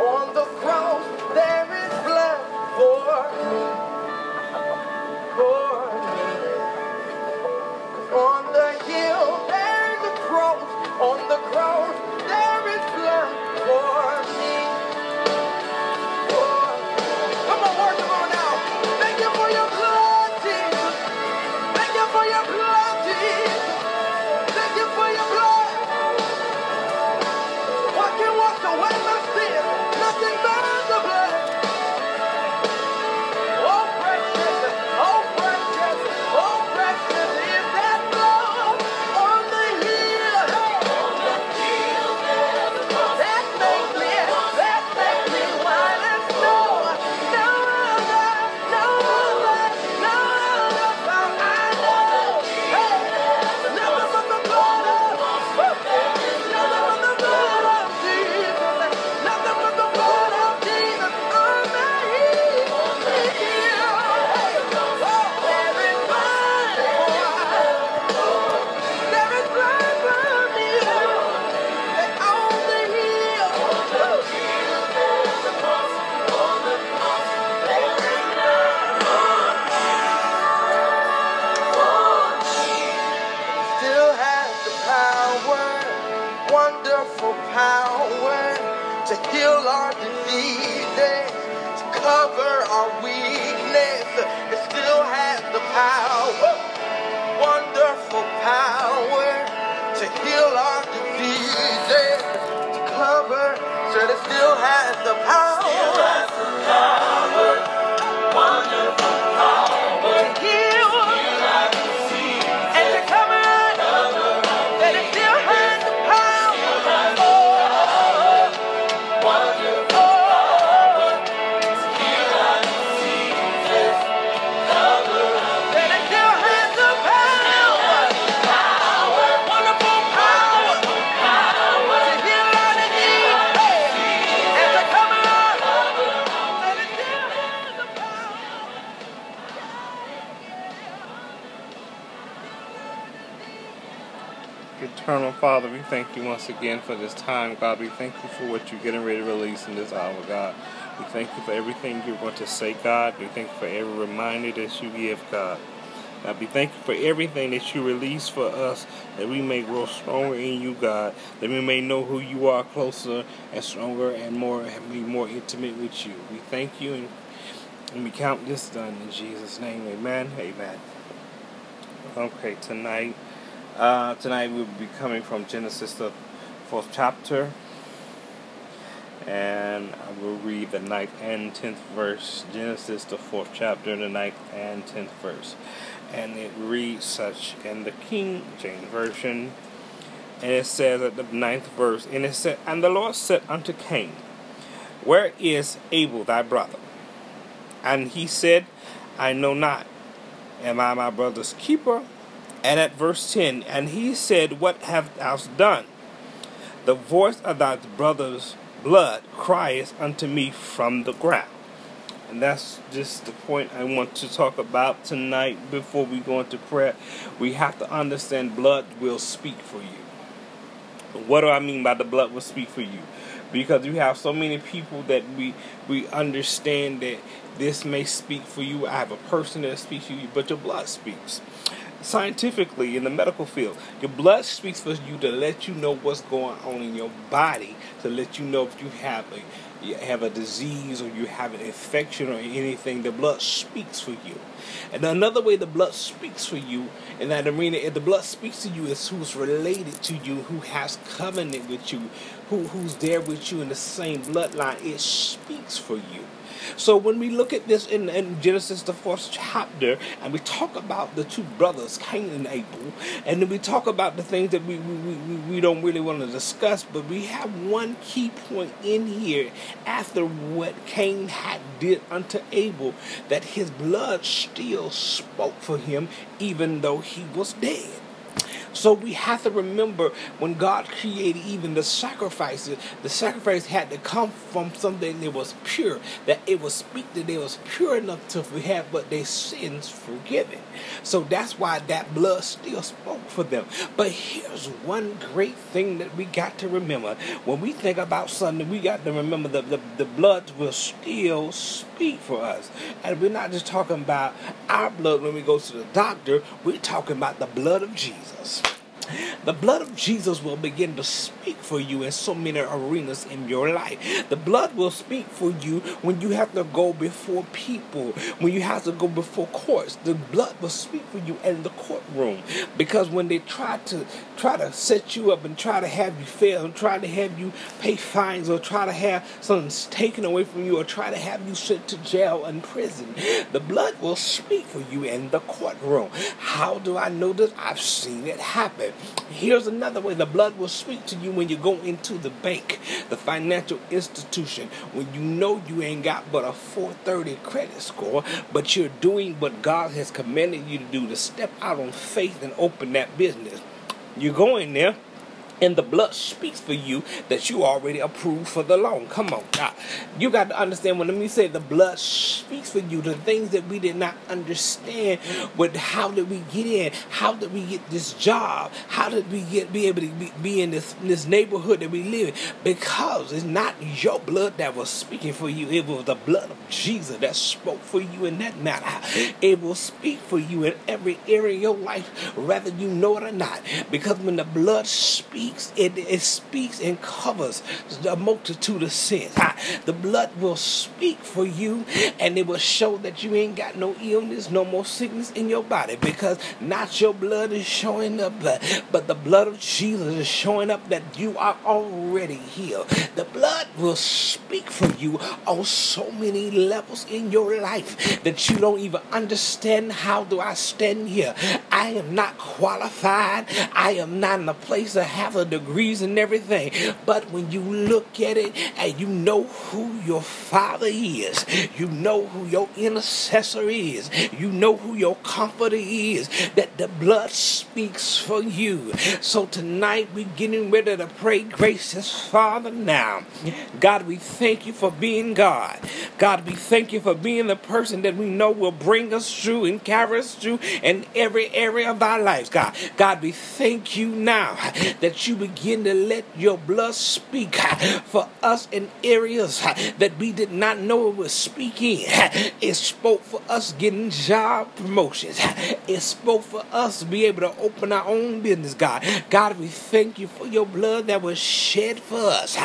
On the cross Eternal Father, we thank you once again for this time, God. We thank you for what you're getting ready to release in this hour, God. We thank you for everything you're going to say, God. We thank you for every reminder that you give, God. God, we thank you for everything that you release for us, that we may grow stronger in you, God. That we may know who you are closer and stronger and more and be more intimate with you. We thank you and, and we count this done in Jesus' name. Amen. Amen. Okay, tonight. Uh, tonight we'll be coming from Genesis, the fourth chapter, and I will read the ninth and tenth verse. Genesis, the fourth chapter, the ninth and tenth verse, and it reads such in the King James version, and it says at the ninth verse, and it said, "And the Lord said unto Cain, Where is Abel thy brother? And he said, I know not. Am I my brother's keeper? And at verse 10, and he said, What hast thou done? The voice of thy brother's blood crieth unto me from the ground. And that's just the point I want to talk about tonight before we go into prayer. We have to understand blood will speak for you. What do I mean by the blood will speak for you? Because you have so many people that we we understand that this may speak for you. I have a person that speaks for you, but your blood speaks scientifically in the medical field. Your blood speaks for you to let you know what's going on in your body, to let you know if you have a you have a disease or you have an infection or anything. The blood speaks for you. And another way the blood speaks for you in that arena, if the blood speaks to you, is who's related to you, who has covenant with you, who who's there with you in the same bloodline. It speaks for you. So when we look at this in, in Genesis, the fourth chapter, and we talk about the two brothers, Cain and Abel, and then we talk about the things that we, we, we, we don't really want to discuss, but we have one key point in here after what Cain had did unto Abel, that his blood still spoke for him even though he was dead. So we have to remember when God created even the sacrifices, the sacrifice had to come from something that was pure, that it was speak that they was pure enough to have but their sins forgiven. So that's why that blood still spoke for them. But here's one great thing that we got to remember. When we think about something, we got to remember that the, the blood will still speak for us. And we're not just talking about our blood when we go to the doctor, we're talking about the blood of Jesus. The blood of Jesus will begin to speak for you in so many arenas in your life. The blood will speak for you when you have to go before people, when you have to go before courts. The blood will speak for you in the courtroom because when they try to try to set you up and try to have you fail and try to have you pay fines or try to have something taken away from you or try to have you sent to jail and prison, the blood will speak for you in the courtroom. How do I know this? I've seen it happen. Here's another way the blood will speak to you when you go into the bank, the financial institution, when you know you ain't got but a 430 credit score, but you're doing what God has commanded you to do to step out on faith and open that business. You go in there and the blood speaks for you that you already approved for the loan. Come on, God. You got to understand when let me say the blood speaks for you, the things that we did not understand with how did we get in? How did we get this job? How did we get be able to be, be in this this neighborhood that we live in? Because it's not your blood that was speaking for you. It was the blood of Jesus that spoke for you in that matter. It will speak for you in every area of your life, whether you know it or not. Because when the blood speaks speaks, it, it speaks and covers a multitude of sins. The blood will speak for you and it will show that you ain't got no illness, no more sickness in your body because not your blood is showing up, but the blood of Jesus is showing up that you are already healed. The blood will speak for you on so many levels in your life that you don't even understand how do I stand here. I am not qualified. I am not in a place to have degrees and everything. But when you look at it and you know who your father is, you know who your intercessor is, you know who your comforter is, that the blood speaks for you. So tonight we're getting ready to pray, gracious Father, now. God, we thank you for being God. God, we thank you for being the person that we know will bring us through and carry us through in every area of our lives, God. God, we thank you now that you begin to let your blood speak for us in areas that we did not know it was speaking. It spoke for us getting job promotions. It spoke for us to be able to open our own business, God. God, we thank you for your blood that was shed for us.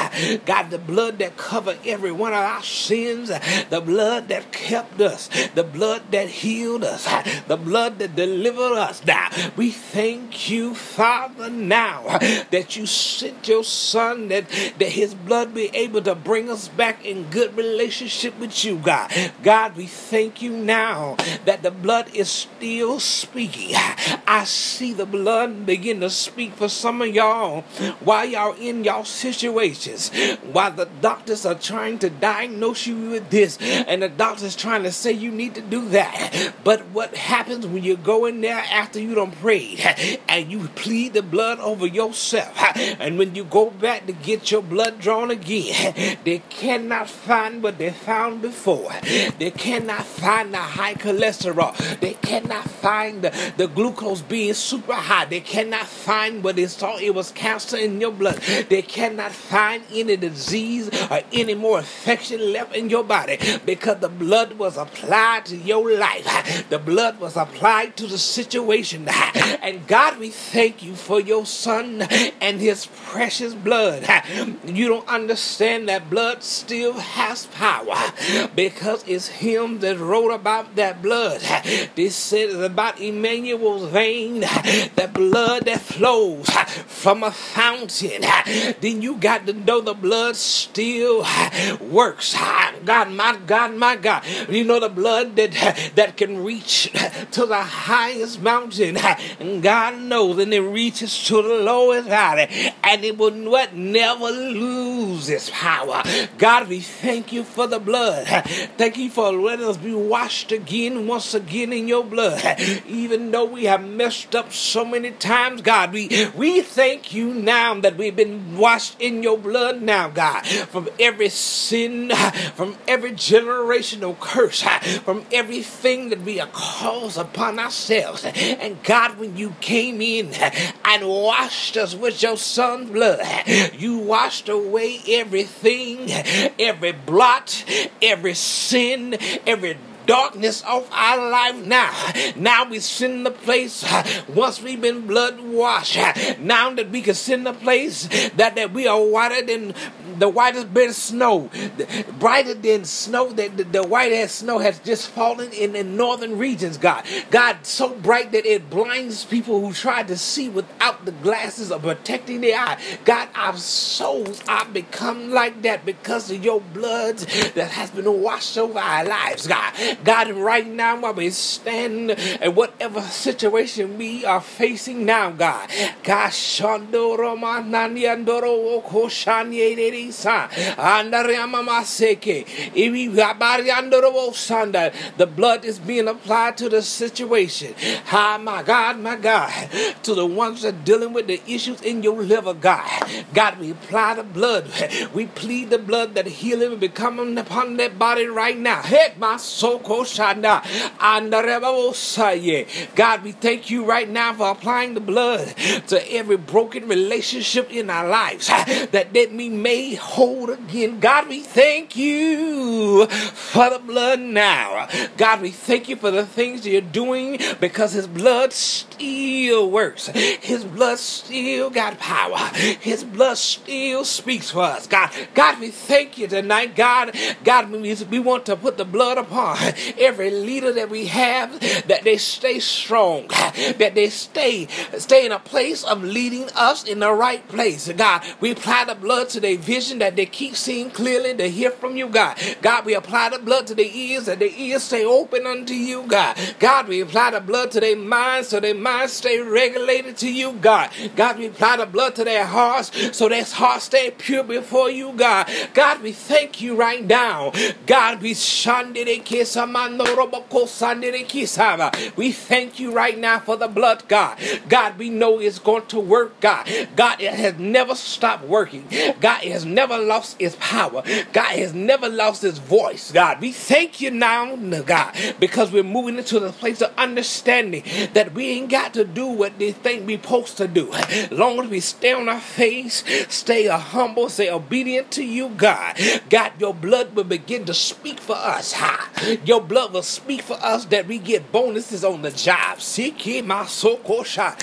God, the blood that covered every one of our sins, the blood that kept us, the blood that healed us, the blood that delivered us. Now, we thank you, Father, now that you sent your son, that, that his blood be able to bring us back in good relationship with you, God. God, we thank you now that the blood is still speaking. I see the blood begin to speak for some of y'all while y'all in y'all situations, while the doctors are trying to diagnose you with this, and the doctor's trying to say you need to do that. But what happens when you go in there after you done prayed and you plead the blood over yourself? And when you go back to get your blood drawn again, they cannot find what they found before. They cannot find the high cholesterol. They cannot find the, the glucose being super high. They cannot find what they thought it was cancer in your blood. They cannot find any disease or any more infection left in your body because the blood was applied to your life. The blood was applied to the situation. And God, we thank you for your son and his precious blood. You don't understand that blood still has power because it's him that wrote about that blood. This said about Emmanuel's vein, that blood that flows from a fountain. Then you got to know the blood still works. God, my God, my God. You know the blood that that can reach to the highest mountain. And God knows, and it reaches to the lowest God, and it will what never lose its power. God, we thank you for the blood. Thank you for letting us be washed again, once again in your blood. Even though we have messed up so many times, God, we, we thank you now that we've been washed in your blood now, God, from every sin, from every generational curse, from everything that we have caused upon ourselves. And God, when you came in and washed us with your son's blood, you washed away everything, every blot, every sin, every darkness off our life now. Now we sit the place uh, once we've been blood washed. Uh, now that we can sit the place that, that we are whiter than the whitest bit of snow, brighter than snow that the, the whitest snow has just fallen in the northern regions, God. God, so bright that it blinds people who try to see without the glasses of protecting their eye. God, our souls are become like that because of your blood that has been washed over our lives, God. God, right now while we stand in whatever situation we are facing now, God. God, Shandoro Manani Andoro Koshanye Sa Andarama Seke Ibi Sanda. The blood is being applied to the situation. Ah, my God, my God. To the ones that are dealing with the issues in your liver, God. God, we apply the blood. We plead the blood that healing will be coming upon that body right now. Heck, my soul. God, we thank you right now for applying the blood to every broken relationship in our lives that that we may hold again. God, we thank you for the blood now. God, we thank you for the things you're doing because his blood still works. His blood still got power. His blood still speaks for us. God, God, we thank you tonight. God, God, we want to put the blood upon every leader that we have, that they stay strong, that they stay stay in a place of leading us in the right place. God, we apply the blood to their vision that they keep seeing clearly to hear from you, God. God, we apply the blood to their ears that their ears stay open unto you, God. God, we apply the blood to their minds so their minds stay regulated to you, God. God, we apply the blood to their hearts so their hearts stay pure before you, God. God, we thank you right now. God, we shandere we thank you right now for the blood, God. God, we know it's going to work, God. God, it has never stopped working. God, has never lost its power. God has never lost its voice, God. We thank you now, God, because we're moving into the place of understanding that we ain't got to do what they think we're supposed to do. Long as we stay on our face, stay humble, stay obedient to you, God. God, your blood will begin to speak for us. Your blood will speak for us that we get bonuses on the job. Siki masoko sha.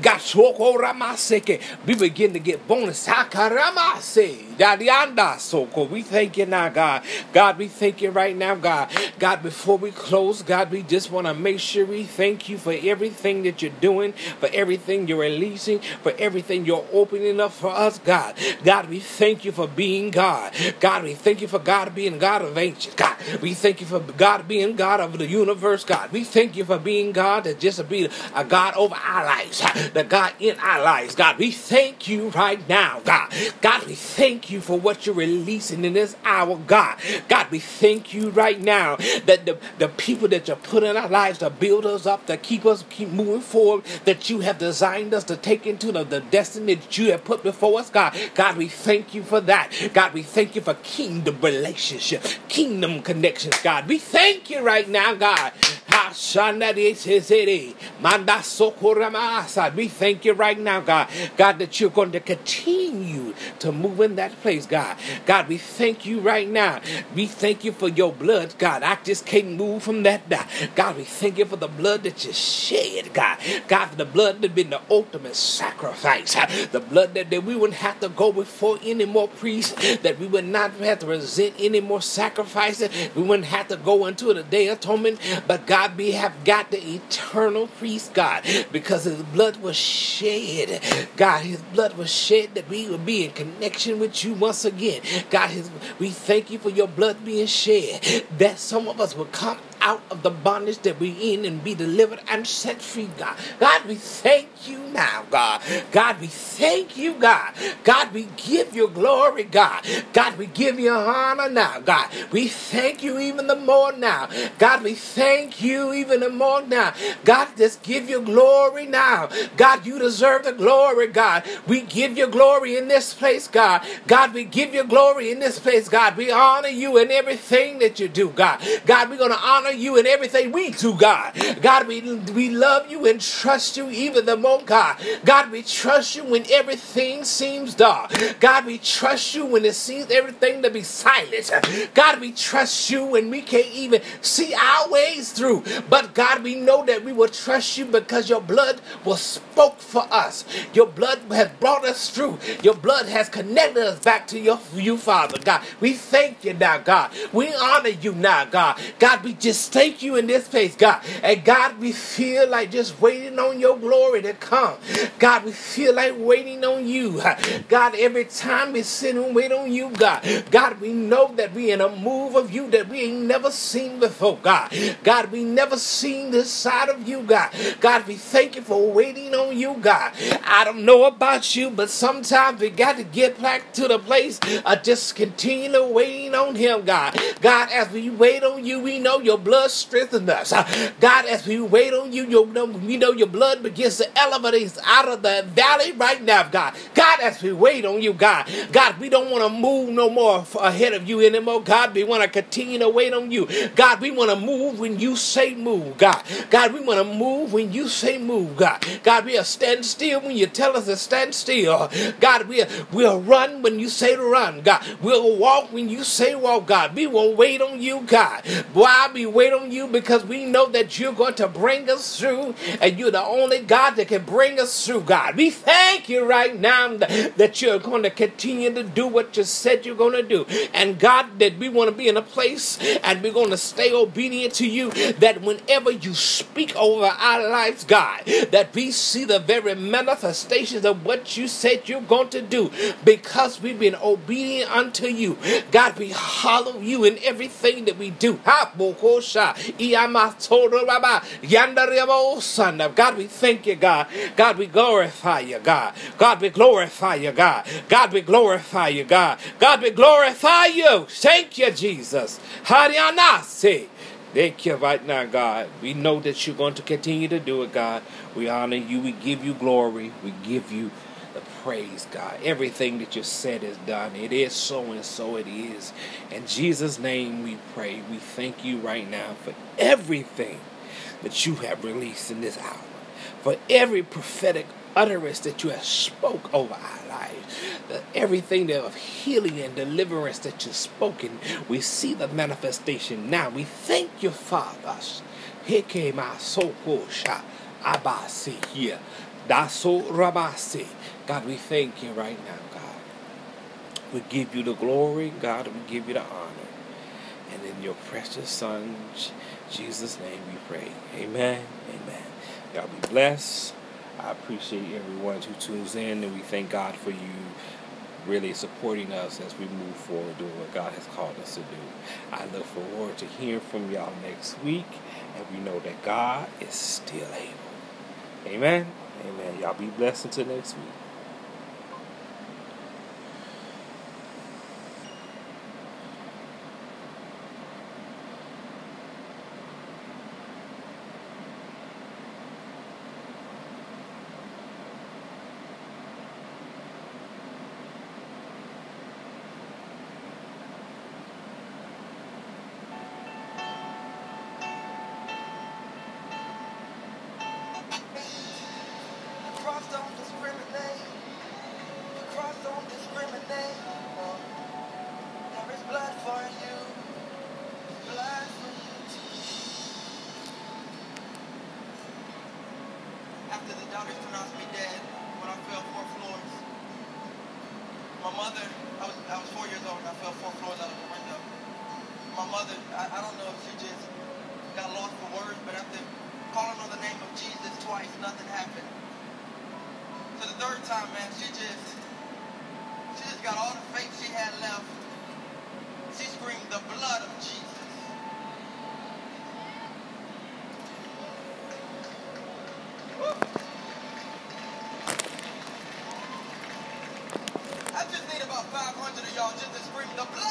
Got soko ramaseke. We begin to get bonus. Hakaramase. Dadianda soko. We thank you now, God. God, we thank you right now, God. God, before we close, God, we just want to make sure we thank you for everything that you're doing, for everything you're releasing, for everything you're opening up for us, God. God, we thank you for being God. God, we thank you for God being God of ancients. God, we thank you for God being God of the universe, God. We thank you for being God that just be a God over our lives, the God in our lives, God. We thank you right now, God. God, we thank you for what you're releasing in this hour, God. God, we thank you right now that the, the people that you put in our lives to build us up, to keep us keep moving forward, that you have designed us to take into the, the destiny that you have put before us, God. God, we thank you for that. God, we thank you for kingdom relationship, kingdom connections, God. We thank you right now, God. We thank you right now, God. God, that you're going to continue to move in that place, God. God, we thank you right now. We thank you for your blood, God. I just can't move from that. God, God we thank you for the blood that you shed, God. God, for the blood that been the ultimate sacrifice. The blood that, that we wouldn't have to go before any more priests, that we would not have to resent any more sacrifices. We wouldn't have to go into the day atonement. But God, we have got the eternal priest, God, because his blood was shed. God, his blood was shed that we would be in connection with you once again. God, his, we thank you for your blood being shed, that some of us will come out of the bondage that we're in and be delivered and set free, God. God, we thank you now, God. God, we thank you, God. God, we give you glory, God. God, we give you honor now, God. We thank you even the more now. God, we thank you even the more now. God, just give you glory now. God, you deserve the glory, God. We give you glory in this place, God. God, we give you glory in this place, God. We honor you in everything that you do, God. God, we're going to honor you in everything we do, God. God, we, we love you and trust you even the more, God. God, we trust you when everything seems dark. God, we trust you when it seems everything to be silent. God, we trust you when we can't even see our ways through. But God, we know that we will trust you because your blood was spoke for us. Your blood has brought us through. Your blood has connected us back to your you, Father. God, we thank you now, God. We honor you now, God. God, we just thank you in this place, God. And God, we feel like just waiting on your glory to come. God, we feel like waiting on you. God, every time we sit and wait on you, God. God, we know that we in a move of you that we ain't never seen before, God. God, we never seen this side of you, God. God, we thank you for waiting on you, God. I don't know about you, but sometimes we got to get back to the place of just continue waiting on him, God. God, as we wait on you, we know your blood strengthens us. Uh, God, as we wait on you, you know, we know your blood begins to elevate us out of the valley right now, God. God, as we wait on you, God. God, we don't want to move no more ahead of you anymore, God. We want to continue to wait on you. God, we want to move when you say move, God. God, we want to move when you say move, God. God, we'll stand still when you tell us to stand still. God, we'll, we'll run when you say to run, God. We'll walk when you say walk, God. We will wait on you, God. Why we wait on you? Because we know that you're going to bring us through, and you're the only God that can bring us through, God. We thank you right now that you're going to continue to do what you said you're going to do. And God, that we want to be in a place and we're going to stay obedient to you, that whenever you speak over our lives, God, that we see the very manifestations of what you said you're going to do because we've been obedient unto you. God, we follow you in everything that we do. Ha, God, we thank you, God. God, we glorify you, God. God, we glorify you, God. God, we glorify you, God. God, we glorify you. Thank you, Jesus. Harianase. Thank you right now, God. We know that you're going to continue to do it, God. We honor you. We give you glory. We give you praise, God. Everything that you said is done. It is so and so it is. In Jesus' name we pray. We thank you right now for everything that you have released in this hour. For every prophetic utterance that you have spoke over our lives, the, everything that of healing and deliverance that you've spoken, we see the manifestation now. We thank you, Father. Heke ma so sha abasi here. Daso rabasi. God, we thank you right now, God. We give you the glory, God, we give you the honor. And in your precious Son, Jesus' name we pray. Amen. Amen. God be blessed. I appreciate everyone who tunes in, and we thank God for you really supporting us as we move forward doing what God has called us to do. I look forward to hearing from y'all next week, and we know that God is still able. Amen. Amen. Y'all be blessed until next week. Doctors pronounced me dead when I fell four floors, my mother, I was, I was four years old and I fell four floors out of the window. My mother, I, I don't know if she just got lost for words, but after calling on the name of Jesus twice, nothing happened. So the third time, man, she just, she just got all the faith she had left. She screamed the blood of Jesus. Y'all just to scream the blood.